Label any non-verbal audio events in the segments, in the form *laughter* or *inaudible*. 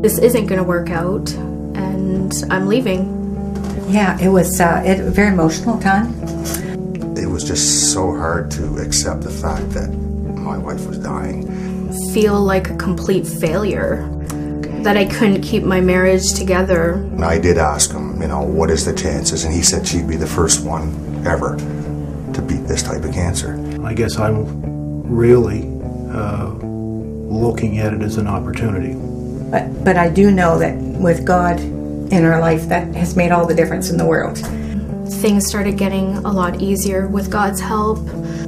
This isn't going to work out, and I'm leaving. Yeah, it was uh, it, a very emotional time. It was just so hard to accept the fact that my wife was dying. Feel like a complete failure. That I couldn't keep my marriage together. And I did ask him, you know, what is the chances? And he said she'd be the first one ever to beat this type of cancer. I guess I'm really uh, looking at it as an opportunity. But but I do know that with God in our life, that has made all the difference in the world. Things started getting a lot easier with God's help.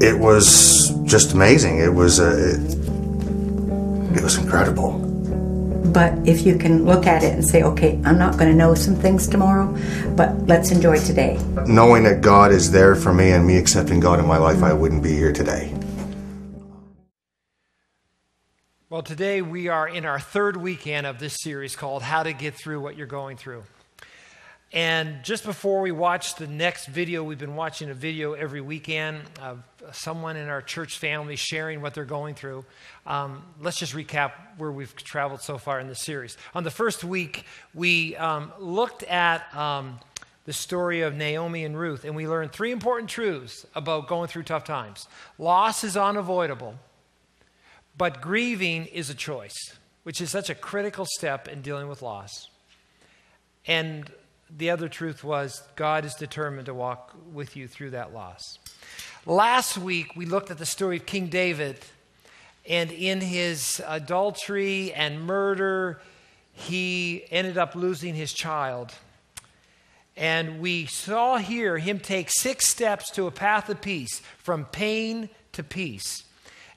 It was just amazing. It was uh, it, it was incredible. But if you can look at it and say, okay, I'm not going to know some things tomorrow, but let's enjoy today. Knowing that God is there for me and me accepting God in my life, I wouldn't be here today. Well, today we are in our third weekend of this series called How to Get Through What You're Going Through. And just before we watch the next video, we've been watching a video every weekend of someone in our church family sharing what they're going through. Um, let's just recap where we've traveled so far in this series. On the first week, we um, looked at um, the story of Naomi and Ruth, and we learned three important truths about going through tough times. Loss is unavoidable, but grieving is a choice, which is such a critical step in dealing with loss. And the other truth was God is determined to walk with you through that loss. Last week, we looked at the story of King David, and in his adultery and murder, he ended up losing his child. And we saw here him take six steps to a path of peace, from pain to peace.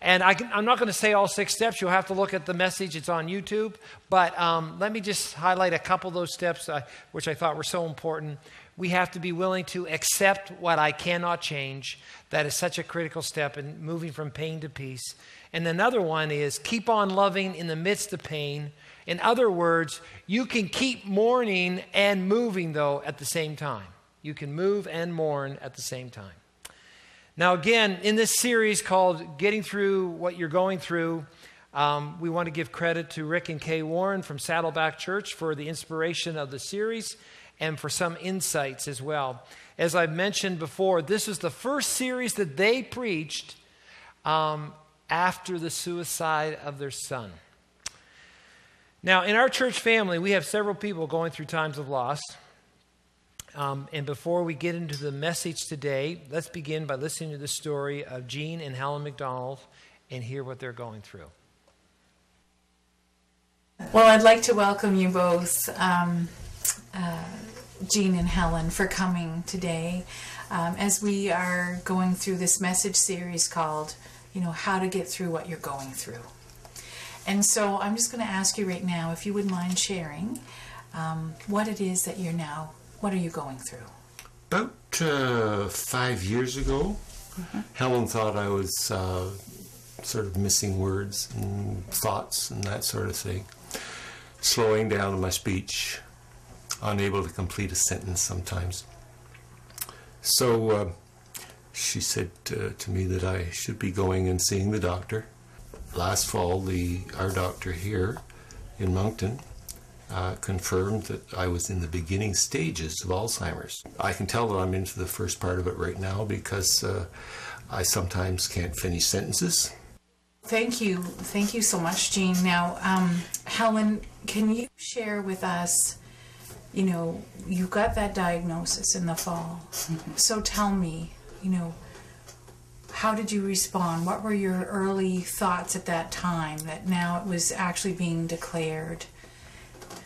And I am not going to say all six steps. You'll have to look at the message. It's on YouTube. But um, let me just highlight a couple of those steps, uh, which I thought were so important. We have to be willing to accept what I cannot change. That is such a critical step in moving from pain to peace. And another one is keep on loving in the midst of pain. In other words, you can keep mourning and moving, though, at the same time. You can move and mourn at the same time. Now, again, in this series called Getting Through What You're Going Through, um, we want to give credit to Rick and Kay Warren from Saddleback Church for the inspiration of the series and for some insights as well. As I've mentioned before, this is the first series that they preached um, after the suicide of their son. Now, in our church family, we have several people going through times of loss. Um, and before we get into the message today, let's begin by listening to the story of Jean and Helen McDonald and hear what they're going through. Well, I'd like to welcome you both, um, uh, Jean and Helen, for coming today um, as we are going through this message series called, you know, How to Get Through What You're Going Through. And so I'm just going to ask you right now if you would mind sharing um, what it is that you're now what are you going through? About uh, five years ago, mm-hmm. Helen thought I was uh, sort of missing words and thoughts and that sort of thing, slowing down in my speech, unable to complete a sentence sometimes. So uh, she said uh, to me that I should be going and seeing the doctor. Last fall, the our doctor here in Moncton uh, confirmed that I was in the beginning stages of Alzheimer's. I can tell that I'm into the first part of it right now because uh, I sometimes can't finish sentences. Thank you. Thank you so much, Jean. Now, um, Helen, can you share with us? You know, you got that diagnosis in the fall. *laughs* So tell me, you know, how did you respond? What were your early thoughts at that time that now it was actually being declared?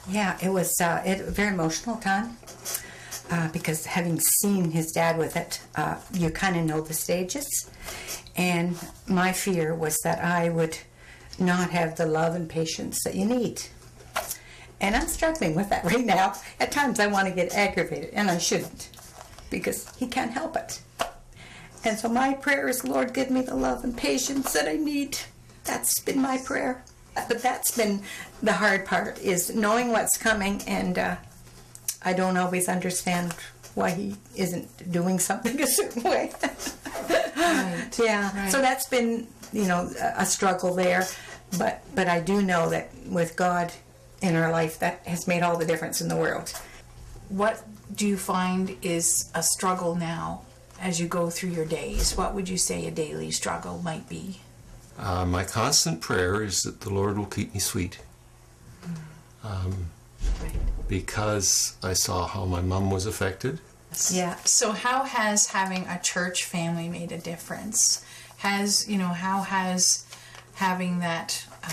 Yeah, it was uh, it, a very emotional time uh, because having seen his dad with it, uh, you kind of know the stages. And my fear was that I would not have the love and patience that you need. And I'm struggling with that *laughs* right now. At times I want to get aggravated, and I shouldn't because he can't help it. And so my prayer is, Lord, give me the love and patience that I need. That's been my prayer but *laughs* that's been the hard part is knowing what's coming, and uh, I don't always understand why he isn't doing something a certain way. right. *laughs* Yeah. Right. So that's been you know a struggle there, but but I do know that with God in our life that has made all the difference in the world. What do you find is a struggle now as you go through your days? What would you say a daily struggle might be? Uh, my constant prayer is that the Lord will keep me sweet. Um, because I saw how my mom was affected. Yeah. So, how has having a church family made a difference? Has you know how has having that um,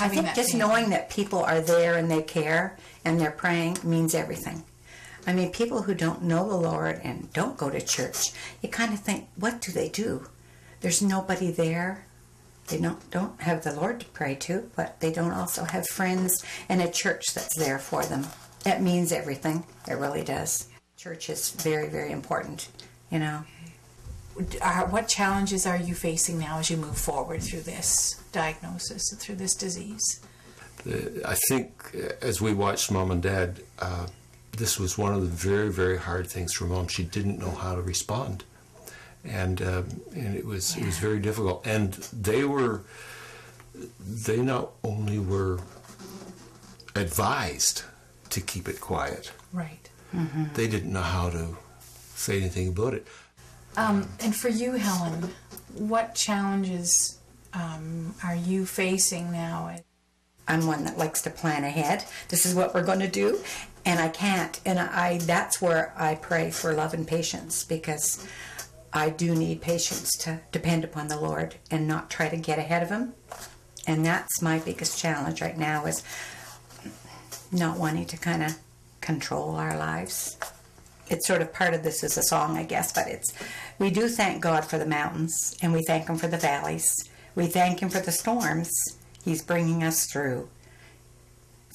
I think that just family- knowing that people are there and they care and they're praying means everything. I mean, people who don't know the Lord and don't go to church, you kind of think, what do they do? There's nobody there. They don't don't have the Lord to pray to, but they don't also have friends and a church that's there for them. That means everything. It really does. Church is very, very important. You know. are, what challenges are you facing now as you move forward through this diagnosis through this disease? I think uh, as we watched mom and dad, uh, this was one of the very, very hard things for mom. She didn't know how to respond. And, um, and it was it was very difficult. And they were they not only were advised to keep it quiet, Right. they didn't know how to say anything about it. Um, and for you, Helen, what challenges um, are you facing now? I'm one that likes to plan ahead. This is what we're going to do, and I can't. And I that's where I pray for love and patience because I do need patience to depend upon the Lord and not try to get ahead of Him. And that's my biggest challenge right now is not wanting to kind of control our lives. It's sort of part of this is a song, I guess, but it's we do thank God for the mountains and we thank Him for the valleys. We thank Him for the storms He's bringing us through.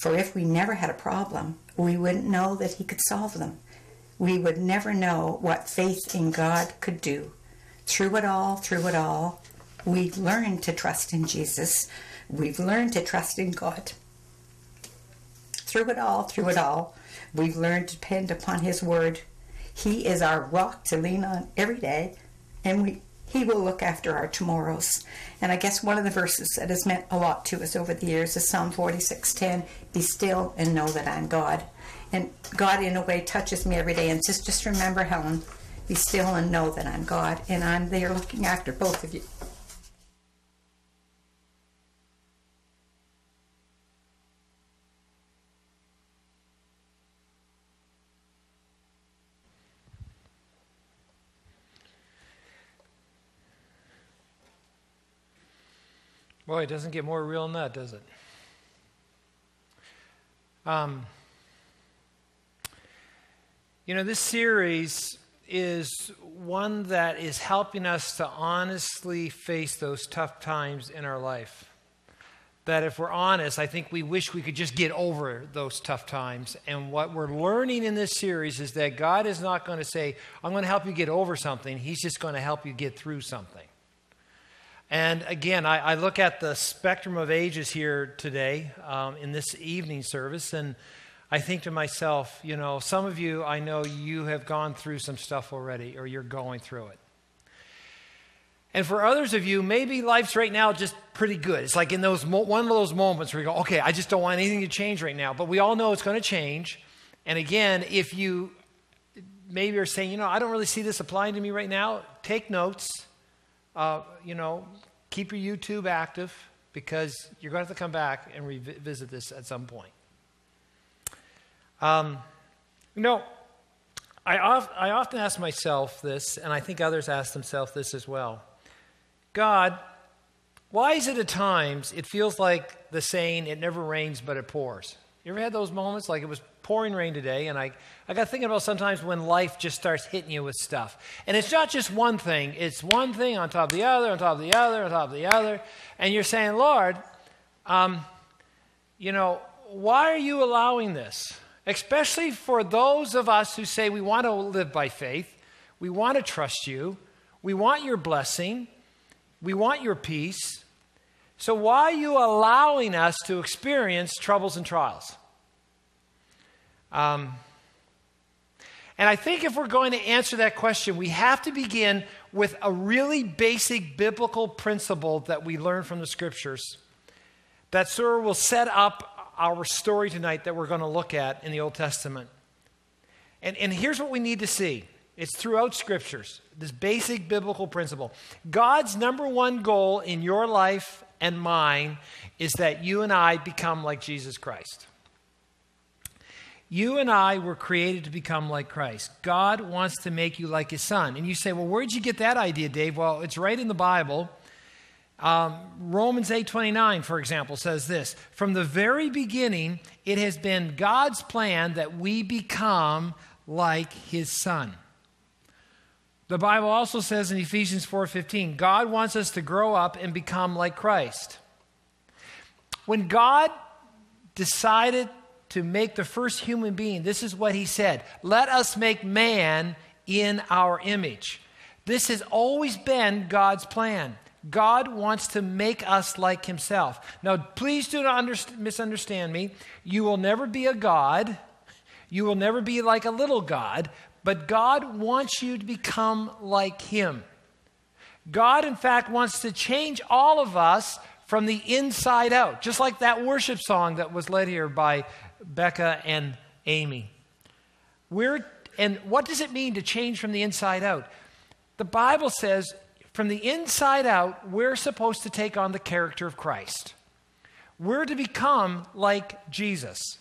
For if we never had a problem, we wouldn't know that He could solve them. We would never know what faith in God could do. Through it all, through it all, we've learned to trust in Jesus. We've learned to trust in God. Through it all, through it all, we've learned to depend upon His Word. He is our rock to lean on every day, and we He will look after our tomorrows. And I guess one of the verses that has meant a lot to us over the years is Psalm 46:10. Be still and know that I'm God. And God, in a way, touches me every day and says, just remember, Helen, be still and know that I'm God, and I'm there looking after both of you. Boy, it doesn't get more real than that, does it? Um, you know, this series is one that is helping us to honestly face those tough times in our life. That if we're honest, I think we wish we could just get over those tough times. And what we're learning in this series is that God is not going to say, I'm going to help you get over something. He's just going to help you get through something. And again, I, I, look at the spectrum of ages here today um, in this evening service, and I think to myself, you know, some of you, I know you have gone through some stuff already, or you're going through it. And for others of you, maybe life's right now just pretty good. It's like in those mo- one of those moments where you go, okay, I just don't want anything to change right now. But we all know it's going to change. And again, if you maybe are saying, you know, I don't really see this applying to me right now, take notes. Uh, you know, keep your YouTube active because you're going to have to come back and revisit this at some point. Um, you know, I, of, I often ask myself this, and I think others ask themselves this as well God, why is it at times it feels like the saying, it never rains but it pours? You ever had those moments like it was pouring rain today, and I, I got thinking about sometimes when life just starts hitting you with stuff. And it's not just one thing, it's one thing on top of the other, on top of the other, on top of the other. And you're saying, Lord, um, you know, why are you allowing this? Especially for those of us who say we want to live by faith, we want to trust you, we want your blessing, we want your peace. So, why are you allowing us to experience troubles and trials? Um, and I think if we're going to answer that question, we have to begin with a really basic biblical principle that we learn from the scriptures that sort of will set up our story tonight that we're going to look at in the Old Testament. And, and here's what we need to see it's throughout scriptures, this basic biblical principle. God's number one goal in your life and mine is that you and I become like Jesus Christ. You and I were created to become like Christ. God wants to make you like his son. And you say, well, where'd you get that idea, Dave? Well, it's right in the Bible. Um, Romans 8:29, for example, says this: From the very beginning, it has been God's plan that we become like His Son. The Bible also says in Ephesians 4:15, God wants us to grow up and become like Christ. When God decided to make the first human being, this is what He said: "Let us make man in our image." This has always been God's plan. God wants to make us like Himself. Now, please do not underst- misunderstand me. You will never be a God. You will never be like a little God, but God wants you to become like Him. God, in fact, wants to change all of us from the inside out, just like that worship song that was led here by Becca and Amy. We're, and what does it mean to change from the inside out? The Bible says from the inside out, we're supposed to take on the character of Christ. We're to become like Jesus.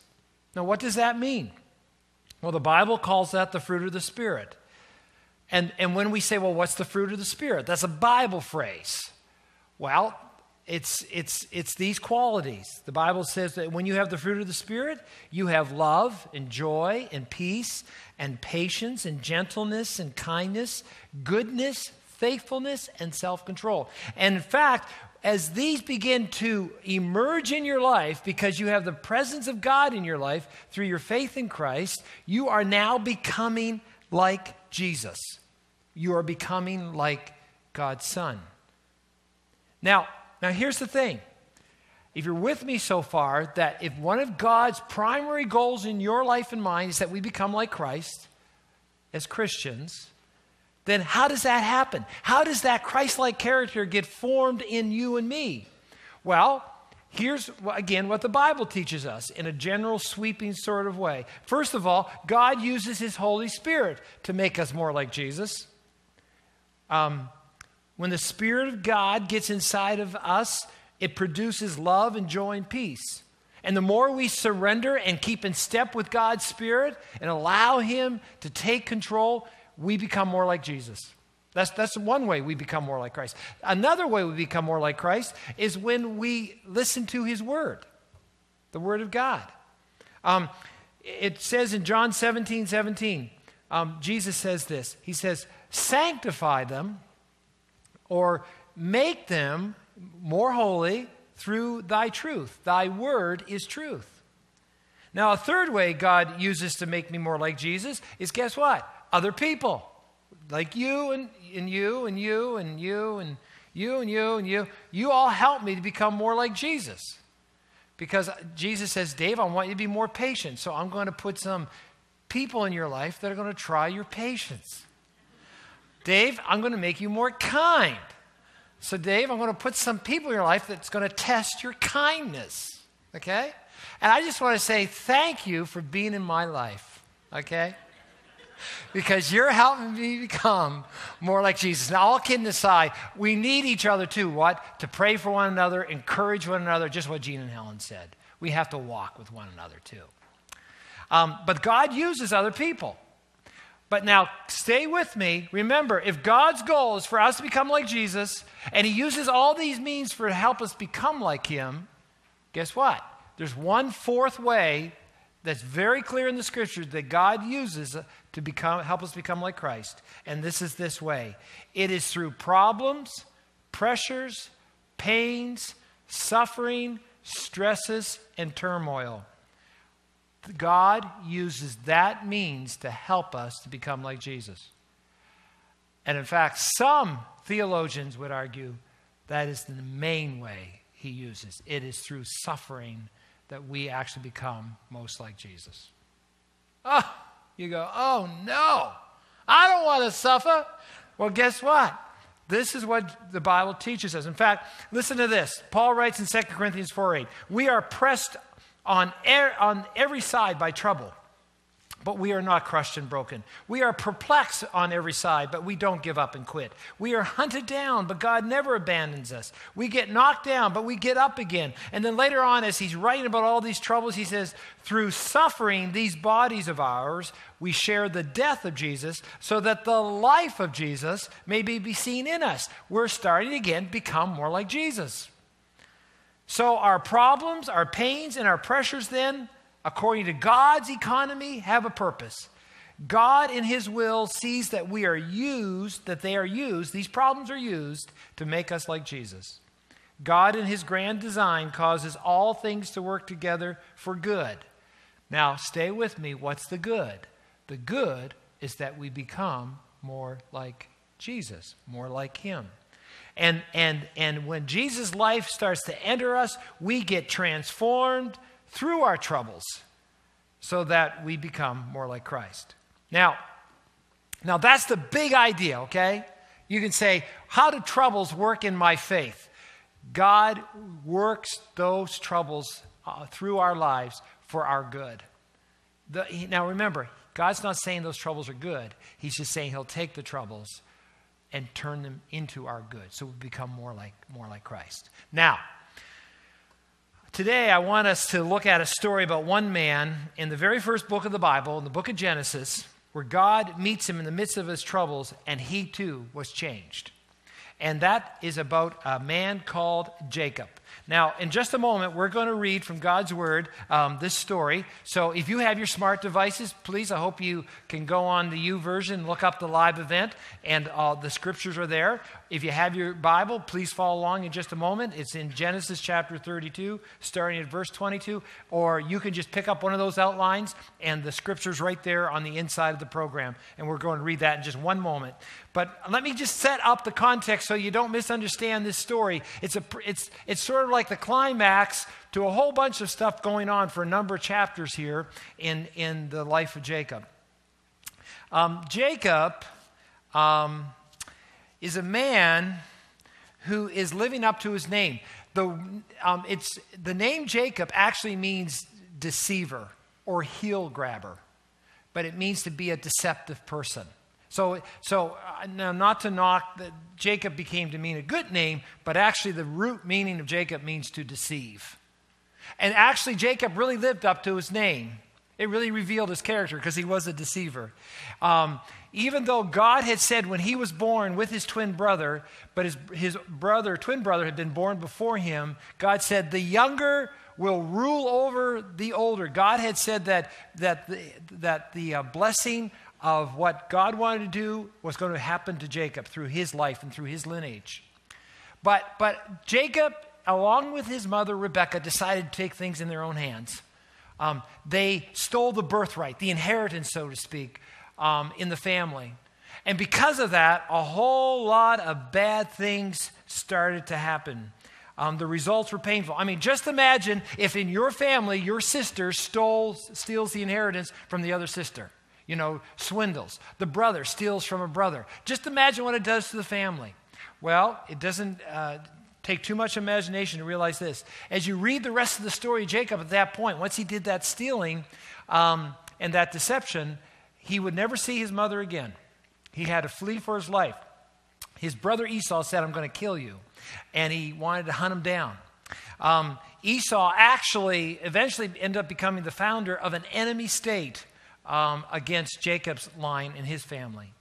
Now, what does that mean? Well, the Bible calls that the fruit of the Spirit. And, and when we say, well, what's the fruit of the Spirit? That's a Bible phrase. Well, it's, it's, it's these qualities. The Bible says that when you have the fruit of the Spirit, you have love and joy and peace and patience and gentleness and kindness, goodness, faithfulness, and self control. And in fact, as these begin to emerge in your life because you have the presence of God in your life through your faith in Christ, you are now becoming like Jesus. You are becoming like God's Son. Now, now here's the thing. If you're with me so far, that if one of God's primary goals in your life and mine is that we become like Christ as Christians, then how does that happen? How does that Christ like character get formed in you and me? Well, here's again what the Bible teaches us in a general, sweeping sort of way. First of all, God uses His Holy Spirit to make us more like Jesus. Um, when the Spirit of God gets inside of us, it produces love and joy and peace. And the more we surrender and keep in step with God's Spirit and allow Him to take control, we become more like Jesus. That's, that's one way we become more like Christ. Another way we become more like Christ is when we listen to his word, the word of God. Um, it says in John 17 17, um, Jesus says this He says, Sanctify them or make them more holy through thy truth. Thy word is truth. Now, a third way God uses to make me more like Jesus is guess what? other people, like you and, and you and you and you and you and you and you. You all help me to become more like Jesus. Because Jesus says, Dave, I want you to be more patient. So I'm going to put some people in your life that are going to try your patience. Dave, I'm going to make you more kind. So, Dave, I'm going to put some people in your life that's going to test your kindness. Okay? And I just want to say thank you for being in my life. Okay? because you're helping me become more like Jesus. Now, all kidding aside, we need each other too. What? To pray for one another, encourage one another, just what Gene and Helen said. We have to walk with one another too. Um, but God uses other people. But now, stay with me. Remember, if God's goal is for us to become like Jesus, and He uses all these means for to help us become like Him, guess what? There's one fourth way that's very clear in the scriptures that God uses to become, help us become like Christ. And this is this way it is through problems, pressures, pains, suffering, stresses, and turmoil. God uses that means to help us to become like Jesus. And in fact, some theologians would argue that is the main way he uses. It is through suffering that we actually become most like Jesus. Oh, you go, oh no, I don't want to suffer. Well, guess what? This is what the Bible teaches us. In fact, listen to this. Paul writes in 2 Corinthians 4 8, we are pressed on, on every side by trouble, but we are not crushed and broken. We are perplexed on every side, but we don't give up and quit. We are hunted down, but God never abandons us. We get knocked down, but we get up again. And then later on, as he's writing about all these troubles, he says, Through suffering these bodies of ours, we share the death of Jesus, so that the life of Jesus may be seen in us. We're starting again become more like Jesus. So, our problems, our pains, and our pressures then according to God's economy, have a purpose. God, in His will, sees that we are used, that they are used, these problems are used to make us like Jesus. God, in His grand design, causes all things to work together for good. Now, stay with me. What's the good? The good is that we become more like Jesus, more like Him. And, and, and when Jesus' life starts to enter us, we get transformed through our troubles so that we become more like Christ. Now, now that's the big idea, okay? You can say, how do troubles work in my faith? God works those troubles uh, through our lives for our good. The, now remember, God's not saying those troubles are good. He's just saying he'll take the troubles and turn them into our good so we become more like more like Christ. Now, Today, I want us to look at a story about one man in the very first book of the Bible, in the book of Genesis, where God meets him in the midst of his troubles, and he too was changed. And that is about a man called Jacob. Now, in just a moment, we're going to read from God's Word um, this story. So, if you have your smart devices, please, I hope you can go on the YouVersion, look up the live event, and uh, the scriptures are there. If you have your Bible, please follow along in just a moment. It's in Genesis chapter 32, starting at verse 22. Or you can just pick up one of those outlines, and the scripture's right there on the inside of the program. And we're going to read that in just one moment. But let me just set up the context so you don't misunderstand this story. It's, a, it's, it's sort of like the climax to a whole bunch of stuff going on for a number of chapters here in, in the life of Jacob. Um, Jacob um, is a man who is living up to his name. The, um, it's, the name Jacob actually means deceiver or heel grabber, but it means to be a deceptive person. So, so uh, now not to knock that Jacob became to mean a good name, but actually the root meaning of Jacob means to deceive. And actually, Jacob really lived up to his name. It really revealed his character because he was a deceiver. Um, even though God had said when he was born with his twin brother, but his, his brother, twin brother, had been born before him, God said, The younger will rule over the older. God had said that, that the, that the uh, blessing of what God wanted to do was going to happen to Jacob through his life and through his lineage. But, but Jacob, along with his mother Rebekah, decided to take things in their own hands. Um, they stole the birthright, the inheritance, so to speak, um, in the family. And because of that, a whole lot of bad things started to happen. Um, the results were painful. I mean, just imagine if in your family your sister stole, steals the inheritance from the other sister you know, swindles. The brother steals from a brother. Just imagine what it does to the family. Well, it doesn't uh, take too much imagination to realize this. As you read the rest of the story of Jacob at that point, once he did that stealing um, and that deception, he would never see his mother again. He had to flee for his life. His brother Esau said, I'm going to kill you. And he wanted to hunt him down. Um, Esau actually eventually ended up becoming the founder of an enemy state um, against Jacob's line and his family.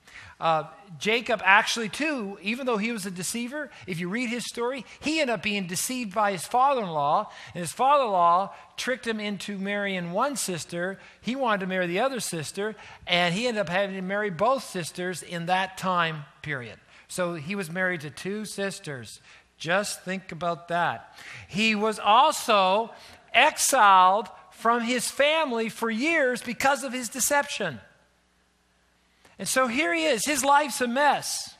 Uh, Jacob actually, too, even though he was a deceiver, if you read his story, he ended up being deceived by his father in law. And his father in law tricked him into marrying one sister. He wanted to marry the other sister, and he ended up having to marry both sisters in that time period. So he was married to two sisters. Just think about that. He was also exiled from his family for years because of his deception. And so here he is. His life's a mess.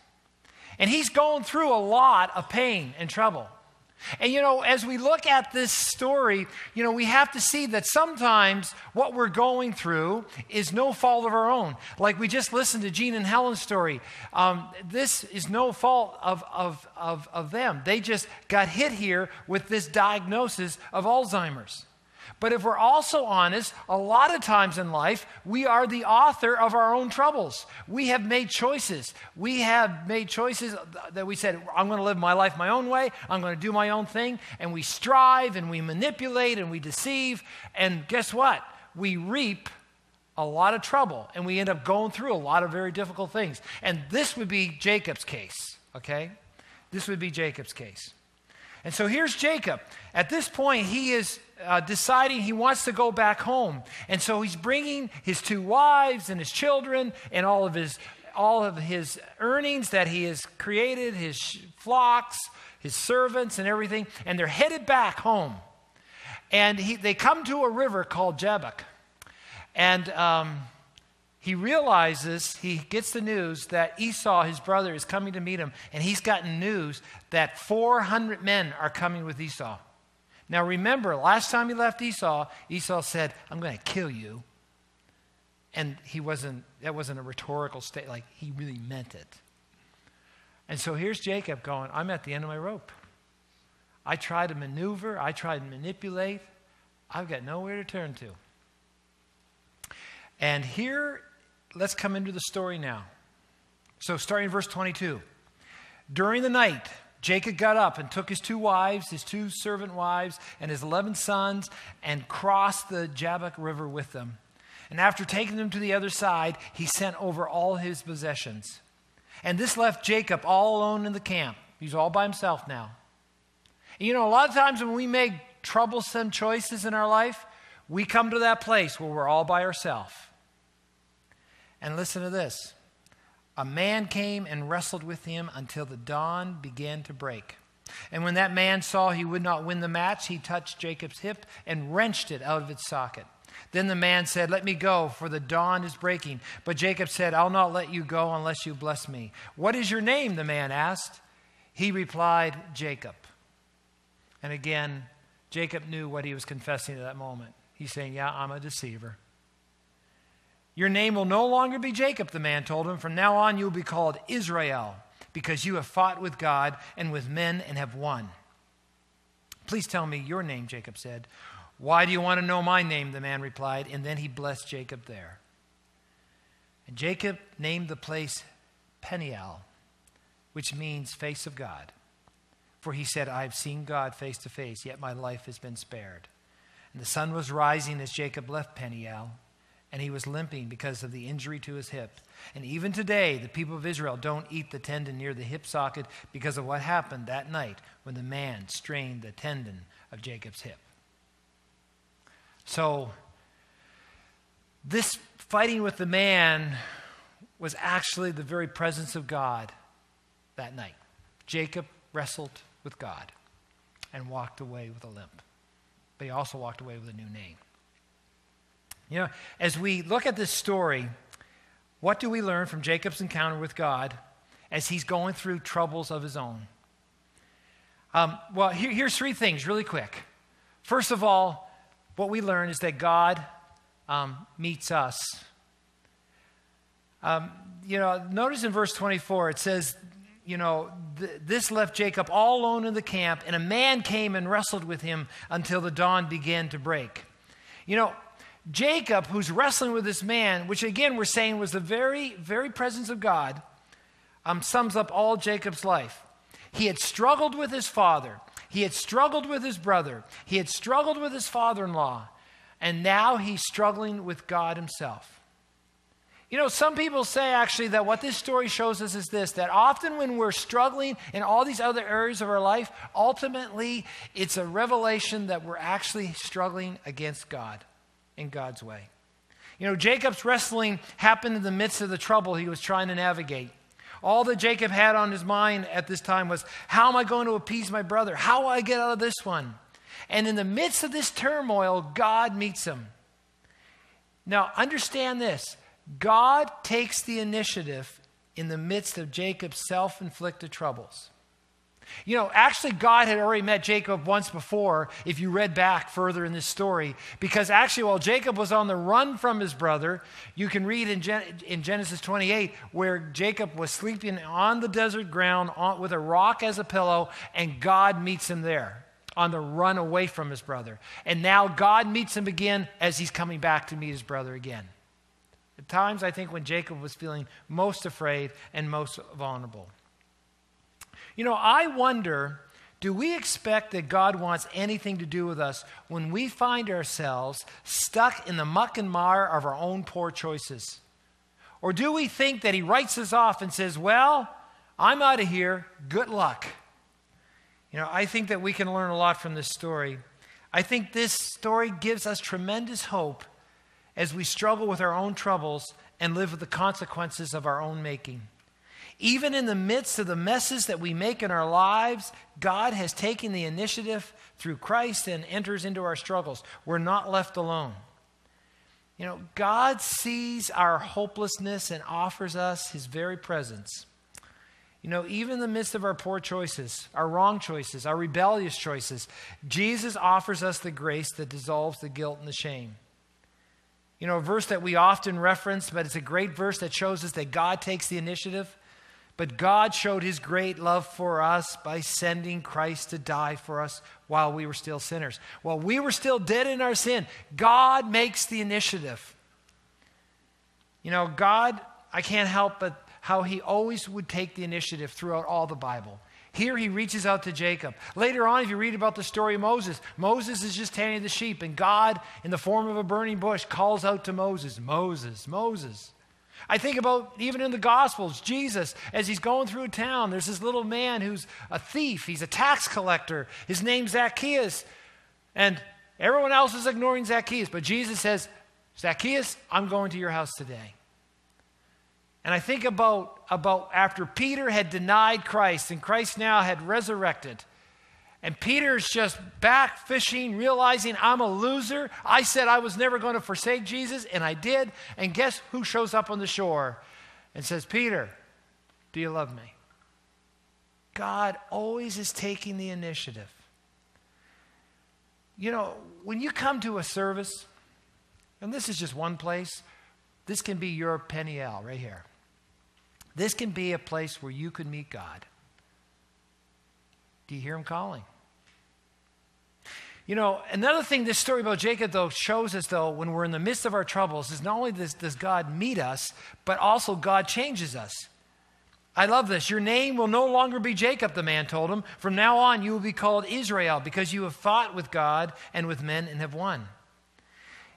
And he's going through a lot of pain and trouble. And you know, as we look at this story, you know, we have to see that sometimes what we're going through is no fault of our own. Like we just listened to Gene and Helen's story. Um, this is no fault of, of, of, of them. They just got hit here with this diagnosis of Alzheimer's. But if we're also honest, a lot of times in life, we are the author of our own troubles. We have made choices. We have made choices that we said, I'm going to live my life my own way. I'm going to do my own thing. And we strive and we manipulate and we deceive. And guess what? We reap a lot of trouble and we end up going through a lot of very difficult things. And this would be Jacob's case, okay? This would be Jacob's case. And so here's Jacob. At this point, he is uh, deciding he wants to go back home. And so he's bringing his two wives and his children and all of his, all of his earnings that he has created, his flocks, his servants, and everything. And they're headed back home. And he, they come to a river called Jabbok. And um, he realizes, he gets the news that Esau, his brother, is coming to meet him. And he's gotten news that 400 men are coming with Esau. Now remember, last time he left Esau, Esau said, I'm going to kill you. And he wasn't, that wasn't a rhetorical state, like he really meant it. And so here's Jacob going, I'm at the end of my rope. I tried to maneuver, I tried to manipulate, I've got nowhere to turn to. And here, let's come into the story now. So, starting in verse 22. During the night, Jacob got up and took his two wives, his two servant wives, and his 11 sons, and crossed the Jabbok River with them. And after taking them to the other side, he sent over all his possessions. And this left Jacob all alone in the camp. He's all by himself now. You know, a lot of times when we make troublesome choices in our life, we come to that place where we're all by ourselves. And listen to this a man came and wrestled with him until the dawn began to break. And when that man saw he would not win the match, he touched Jacob's hip and wrenched it out of its socket. Then the man said, Let me go, for the dawn is breaking. But Jacob said, I'll not let you go unless you bless me. What is your name? the man asked. He replied, Jacob. And again, Jacob knew what he was confessing at that moment. He's saying, Yeah, I'm a deceiver. Your name will no longer be Jacob, the man told him. From now on, you will be called Israel, because you have fought with God and with men and have won. Please tell me your name, Jacob said. Why do you want to know my name? The man replied, and then he blessed Jacob there. And Jacob named the place Peniel, which means face of God. For he said, I have seen God face to face, yet my life has been spared. And the sun was rising as Jacob left Peniel and he was limping because of the injury to his hip. And even today, the people of Israel don't eat the tendon near the hip socket because of what happened that night when the man strained the tendon of Jacob's hip. So, this fighting with the man was actually the very presence of God that night. Jacob wrestled with God and walked away with a limp. But he also walked away with a new name. You know, as we look at this story, what do we learn from Jacob's encounter with God as he's going through troubles of his own? Um, well, here, here's three things really quick. First of all, what we learn is that God um, meets us. Um, you know, notice in verse 24, it says, you know, th- this left Jacob all alone in the camp, and a man came and wrestled with him until the dawn began to break. You know, Jacob, who's wrestling with this man, which again we're saying was the very, very presence of God, um, sums up all Jacob's life. He had struggled with his father, he had struggled with his brother, he had struggled with his father in law, and now he's struggling with God himself. You know, some people say actually that what this story shows us is this that often when we're struggling in all these other areas of our life, ultimately it's a revelation that we're actually struggling against God in God's way. You know, Jacob's wrestling happened in the midst of the trouble he was trying to navigate. All that Jacob had on his mind at this time was, How am I going to appease my brother? How will I get out of this one? And in the midst of this turmoil, God meets him. Now, understand this God takes the initiative in the midst of Jacob's self inflicted troubles. You know, actually, God had already met Jacob once before, if you read back further in this story, because actually, while Jacob was on the run from his brother, you can read in, Gen- in Genesis 28 where Jacob was sleeping on the desert ground on, with a rock as a pillow, and God meets him there. on the run away from his brother. And now God meets him again as he's coming back to meet his brother again. At times, I think when Jacob was feeling most afraid and most vulnerable. You know, I wonder do we expect that God wants anything to do with us when we find ourselves stuck in the muck and mire of our own poor choices? Or do we think that He writes us off and says, Well, I'm out of here, good luck? You know, I think that we can learn a lot from this story. I think this story gives us tremendous hope as we struggle with our own troubles and live with the consequences of our own making. Even in the midst of the messes that we make in our lives, God has taken the initiative through Christ and enters into our struggles. We're not left alone. You know, God sees our hopelessness and offers us his very presence. You know, even in the midst of our poor choices, our wrong choices, our rebellious choices, Jesus offers us the grace that dissolves the guilt and the shame. You know, a verse that we often reference, but it's a great verse that shows us that God takes the initiative. But God showed his great love for us by sending Christ to die for us while we were still sinners. While we were still dead in our sin, God makes the initiative. You know, God, I can't help but how he always would take the initiative throughout all the Bible. Here he reaches out to Jacob. Later on, if you read about the story of Moses, Moses is just tending the sheep, and God, in the form of a burning bush, calls out to Moses, Moses, Moses. I think about even in the Gospels, Jesus, as he's going through town, there's this little man who's a thief, he's a tax collector. His name's Zacchaeus. And everyone else is ignoring Zacchaeus, but Jesus says, Zacchaeus, I'm going to your house today. And I think about, about after Peter had denied Christ and Christ now had resurrected. And Peter's just back fishing, realizing I'm a loser. I said I was never going to forsake Jesus, and I did. And guess who shows up on the shore and says, Peter, do you love me? God always is taking the initiative. You know, when you come to a service, and this is just one place, this can be your Peniel right here. This can be a place where you can meet God. Do you hear him calling? You know, another thing this story about Jacob, though, shows us, though, when we're in the midst of our troubles, is not only does, does God meet us, but also God changes us. I love this. Your name will no longer be Jacob, the man told him. From now on, you will be called Israel because you have fought with God and with men and have won.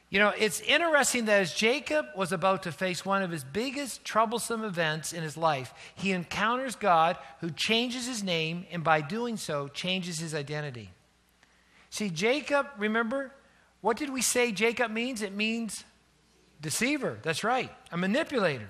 You know, it's interesting that as Jacob was about to face one of his biggest troublesome events in his life, he encounters God who changes his name and by doing so changes his identity. See, Jacob, remember, what did we say Jacob means? It means deceiver. That's right, a manipulator.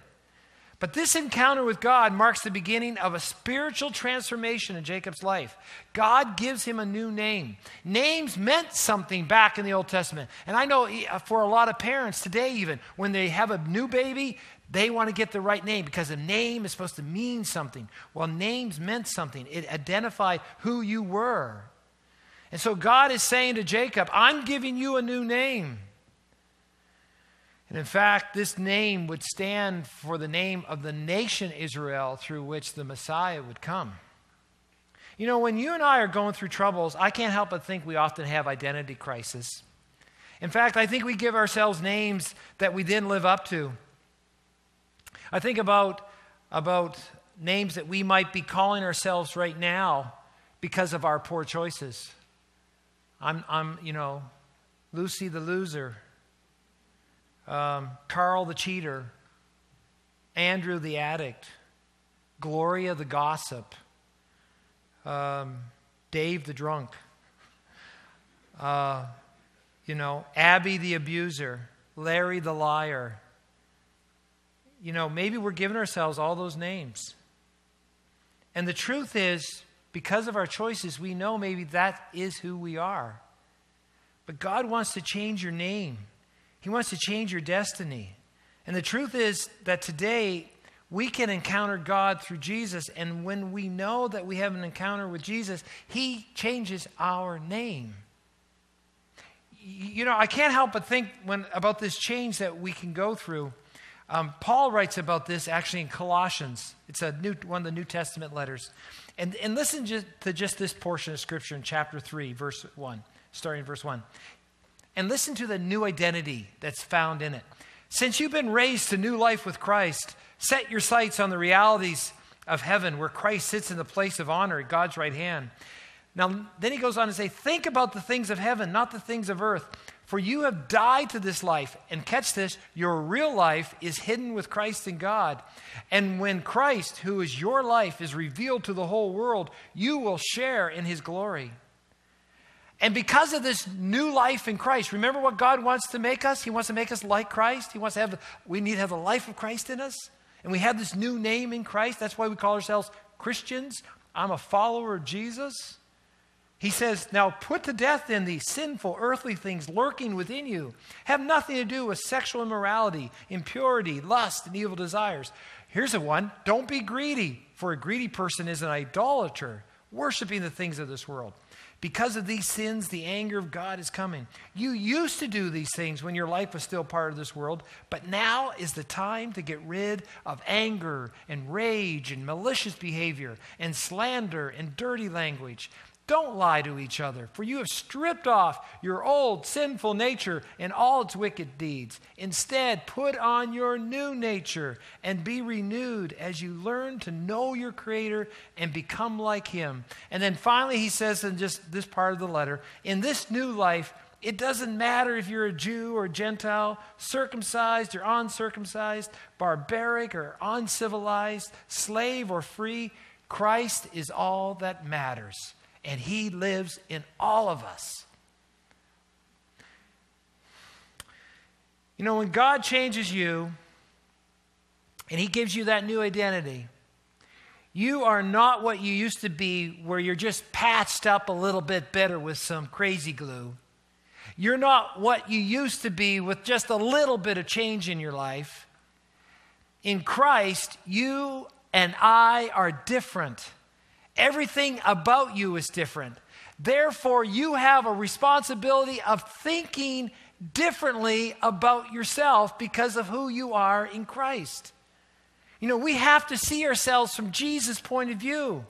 But this encounter with God marks the beginning of a spiritual transformation in Jacob's life. God gives him a new name. Names meant something back in the Old Testament. And I know uh, for a lot of parents today, even when they have a new baby, they want to get the right name because a name is supposed to mean something. Well, names meant something, it identified who you were. And so God is saying to Jacob, I'm giving you a new name. And in fact, this name would stand for the name of the nation Israel through which the Messiah would come. You know, when you and I are going through troubles, I can't help but think we often have identity crisis. In fact, I think we give ourselves names that we then live up to. I think about, about names that we might be calling ourselves right now because of our poor choices. I'm, I'm you know, Lucy the loser um, Carl the cheater, Andrew the addict, Gloria the gossip, um, Dave the drunk, uh, you know, Abby the abuser, Larry the liar. You know, maybe we're giving ourselves all those names. And the truth is, because of our choices, we know maybe that is who we are. But God wants to change your name. He wants to change your destiny. And the truth is that today we can encounter God through Jesus. And when we know that we have an encounter with Jesus, He changes our name. You know, I can't help but think when, about this change that we can go through. Um, Paul writes about this actually in Colossians. It's a new, one of the New Testament letters. And, and listen just to just this portion of Scripture in chapter 3, verse 1, starting in verse 1. And listen to the new identity that's found in it. Since you've been raised to new life with Christ, set your sights on the realities of heaven where Christ sits in the place of honor at God's right hand. Now, then he goes on to say, Think about the things of heaven, not the things of earth. For you have died to this life. And catch this your real life is hidden with Christ in God. And when Christ, who is your life, is revealed to the whole world, you will share in his glory. And because of this new life in Christ, remember what God wants to make us? He wants to make us like Christ. He wants to have, we need to have the life of Christ in us. And we have this new name in Christ. That's why we call ourselves Christians. I'm a follower of Jesus. He says, Now put to death then these sinful earthly things lurking within you. Have nothing to do with sexual immorality, impurity, lust, and evil desires. Here's a one don't be greedy, for a greedy person is an idolater, worshiping the things of this world. Because of these sins, the anger of God is coming. You used to do these things when your life was still part of this world, but now is the time to get rid of anger and rage and malicious behavior and slander and dirty language. Don't lie to each other, for you have stripped off your old sinful nature and all its wicked deeds. Instead, put on your new nature and be renewed as you learn to know your Creator and become like Him. And then finally, he says in just this part of the letter in this new life, it doesn't matter if you're a Jew or a Gentile, circumcised or uncircumcised, barbaric or uncivilized, slave or free. Christ is all that matters and He lives in all of us. You know, when God changes you and He gives you that new identity, you are not what you used to be, where you're just patched up a little bit better with some crazy glue. You're not what you used to be with just a little bit of change in your life. In Christ, you and I are different. Everything about you is different. Therefore, you have a responsibility of thinking differently about yourself because of who you are in Christ. You know, we have to see ourselves from Jesus' point of view.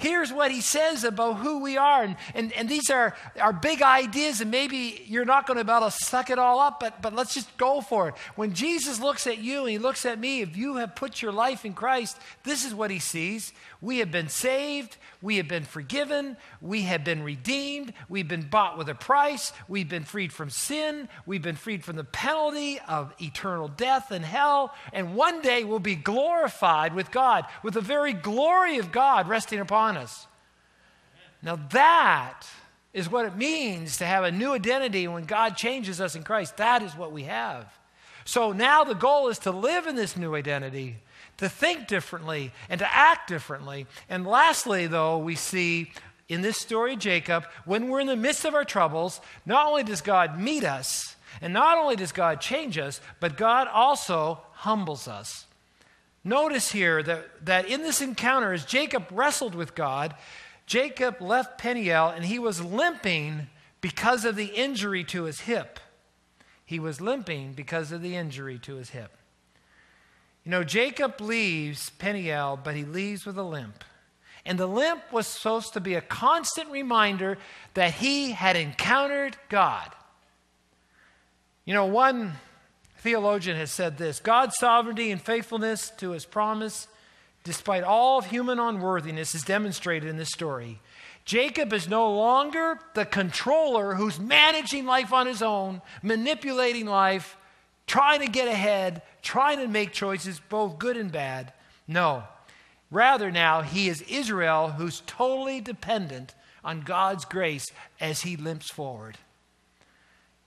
Here's what he says about who we are. And, and, and these are, are big ideas, and maybe you're not going to be able to suck it all up, but, but let's just go for it. When Jesus looks at you and he looks at me, if you have put your life in Christ, this is what he sees. We have been saved. We have been forgiven. We have been redeemed. We've been bought with a price. We've been freed from sin. We've been freed from the penalty of eternal death and hell. And one day we'll be glorified with God, with the very glory of God resting upon us. Now, that is what it means to have a new identity when God changes us in Christ. That is what we have. So now the goal is to live in this new identity to think differently and to act differently. And lastly, though, we see in this story of Jacob, when we're in the midst of our troubles, not only does God meet us, and not only does God change us, but God also humbles us. Notice here that, that in this encounter, as Jacob wrestled with God, Jacob left Peniel and he was limping because of the injury to his hip. He was limping because of the injury to his hip. You know, Jacob leaves Peniel, but he leaves with a limp. And the limp was supposed to be a constant reminder that he had encountered God. You know, one theologian has said this God's sovereignty and faithfulness to his promise, despite all of human unworthiness, is demonstrated in this story. Jacob is no longer the controller who's managing life on his own, manipulating life, trying to get ahead, trying to make choices, both good and bad. No. Rather, now, he is Israel who's totally dependent on God's grace as he limps forward.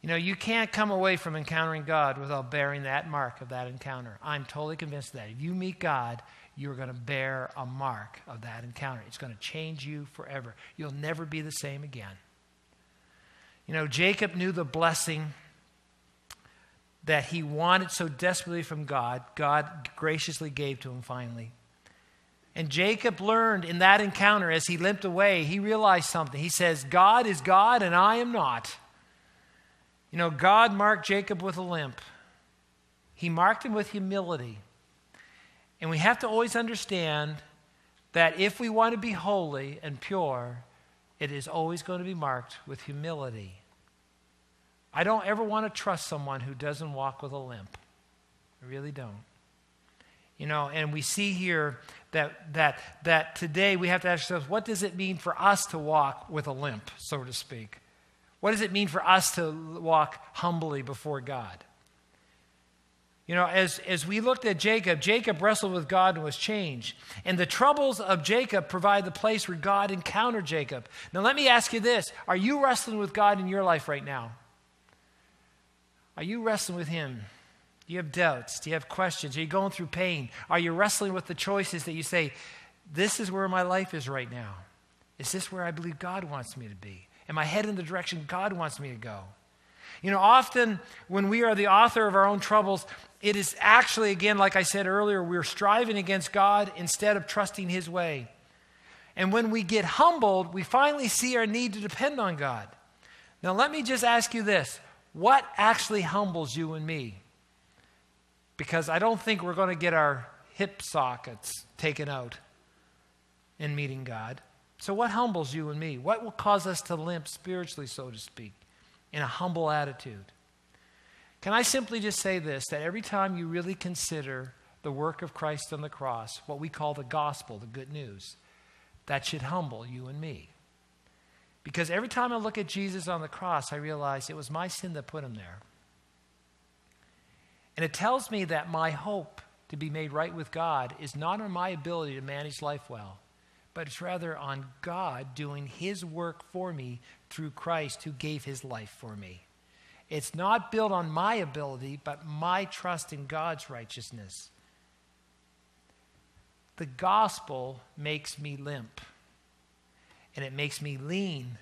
You know, you can't come away from encountering God without bearing that mark of that encounter. I'm totally convinced that. If you meet God, you're going to bear a mark of that encounter. It's going to change you forever. You'll never be the same again. You know, Jacob knew the blessing that he wanted so desperately from God, God graciously gave to him finally. And Jacob learned in that encounter as he limped away, he realized something. He says, God is God and I am not. You know, God marked Jacob with a limp. He marked him with humility. And we have to always understand that if we want to be holy and pure, it is always going to be marked with humility. I don't ever want to trust someone who doesn't walk with a limp. I really don't. You know, and we see here that, that, that today we have to ask ourselves what does it mean for us to walk with a limp, so to speak? What does it mean for us to walk humbly before God? You know, as, as we looked at Jacob, Jacob wrestled with God and was changed. And the troubles of Jacob provide the place where God encountered Jacob. Now, let me ask you this Are you wrestling with God in your life right now? Are you wrestling with Him? Do you have doubts? Do you have questions? Are you going through pain? Are you wrestling with the choices that you say, This is where my life is right now? Is this where I believe God wants me to be? Am I heading the direction God wants me to go? You know, often when we are the author of our own troubles, it is actually, again, like I said earlier, we're striving against God instead of trusting His way. And when we get humbled, we finally see our need to depend on God. Now, let me just ask you this what actually humbles you and me? Because I don't think we're going to get our hip sockets taken out in meeting God. So, what humbles you and me? What will cause us to limp spiritually, so to speak, in a humble attitude? Can I simply just say this that every time you really consider the work of Christ on the cross, what we call the gospel, the good news, that should humble you and me. Because every time I look at Jesus on the cross, I realize it was my sin that put him there. And it tells me that my hope to be made right with God is not on my ability to manage life well, but it's rather on God doing his work for me through Christ who gave his life for me. It's not built on my ability, but my trust in God's righteousness. The gospel makes me limp, and it makes me lean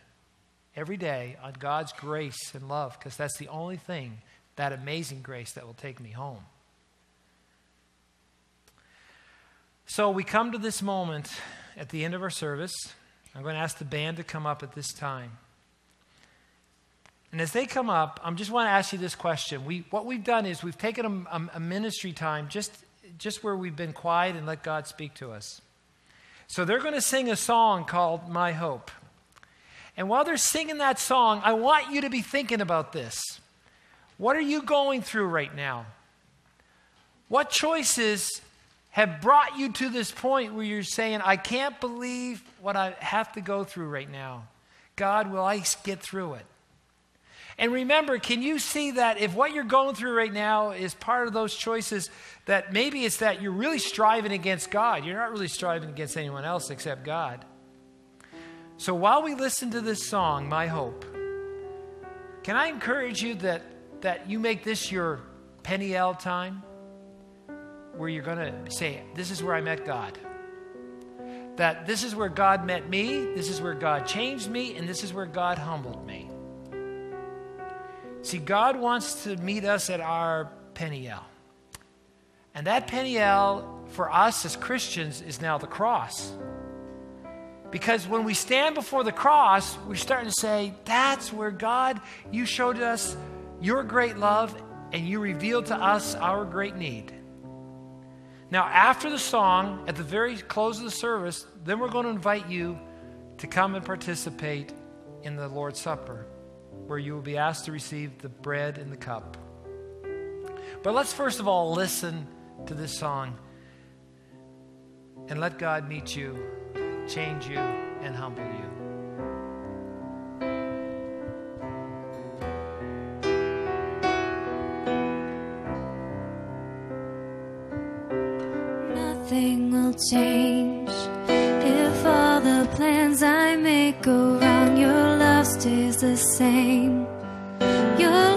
every day on God's grace and love, because that's the only thing, that amazing grace, that will take me home. So we come to this moment at the end of our service. I'm going to ask the band to come up at this time. And as they come up, I just want to ask you this question. We, what we've done is we've taken a, a, ministry time just, just where we've been quiet and let God speak to us. So they're going to sing a song called My Hope. And while they're singing that song, I want you to be thinking about this. What are you going through right now? What choices have brought you to this point where you're saying, I can't believe what I have to go through right now? God, will I get through it? And remember, can you see that if what you're going through right now is part of those choices, that maybe it's that you're really striving against God? You're not really striving against anyone else except God. So while we listen to this song, My Hope, can I encourage you that, that you make this your Peniel time? Where you're going to say, This is where I met God. That this is where God met me, this is where God changed me, and this is where God humbled me. See, God wants to meet us at our Peniel. And that Peniel for us as Christians is now the cross. Because when we stand before the cross, we're starting to say, That's where God, you showed us your great love and you revealed to us our great need. Now, after the song, at the very close of the service, then we're going to invite you to come and participate in the Lord's Supper where you will be asked to receive the bread and the cup. But let's first of all listen to this song and let God meet you, change you, and humble you. Change if all the plans I make go wrong. Your love stays the same. Your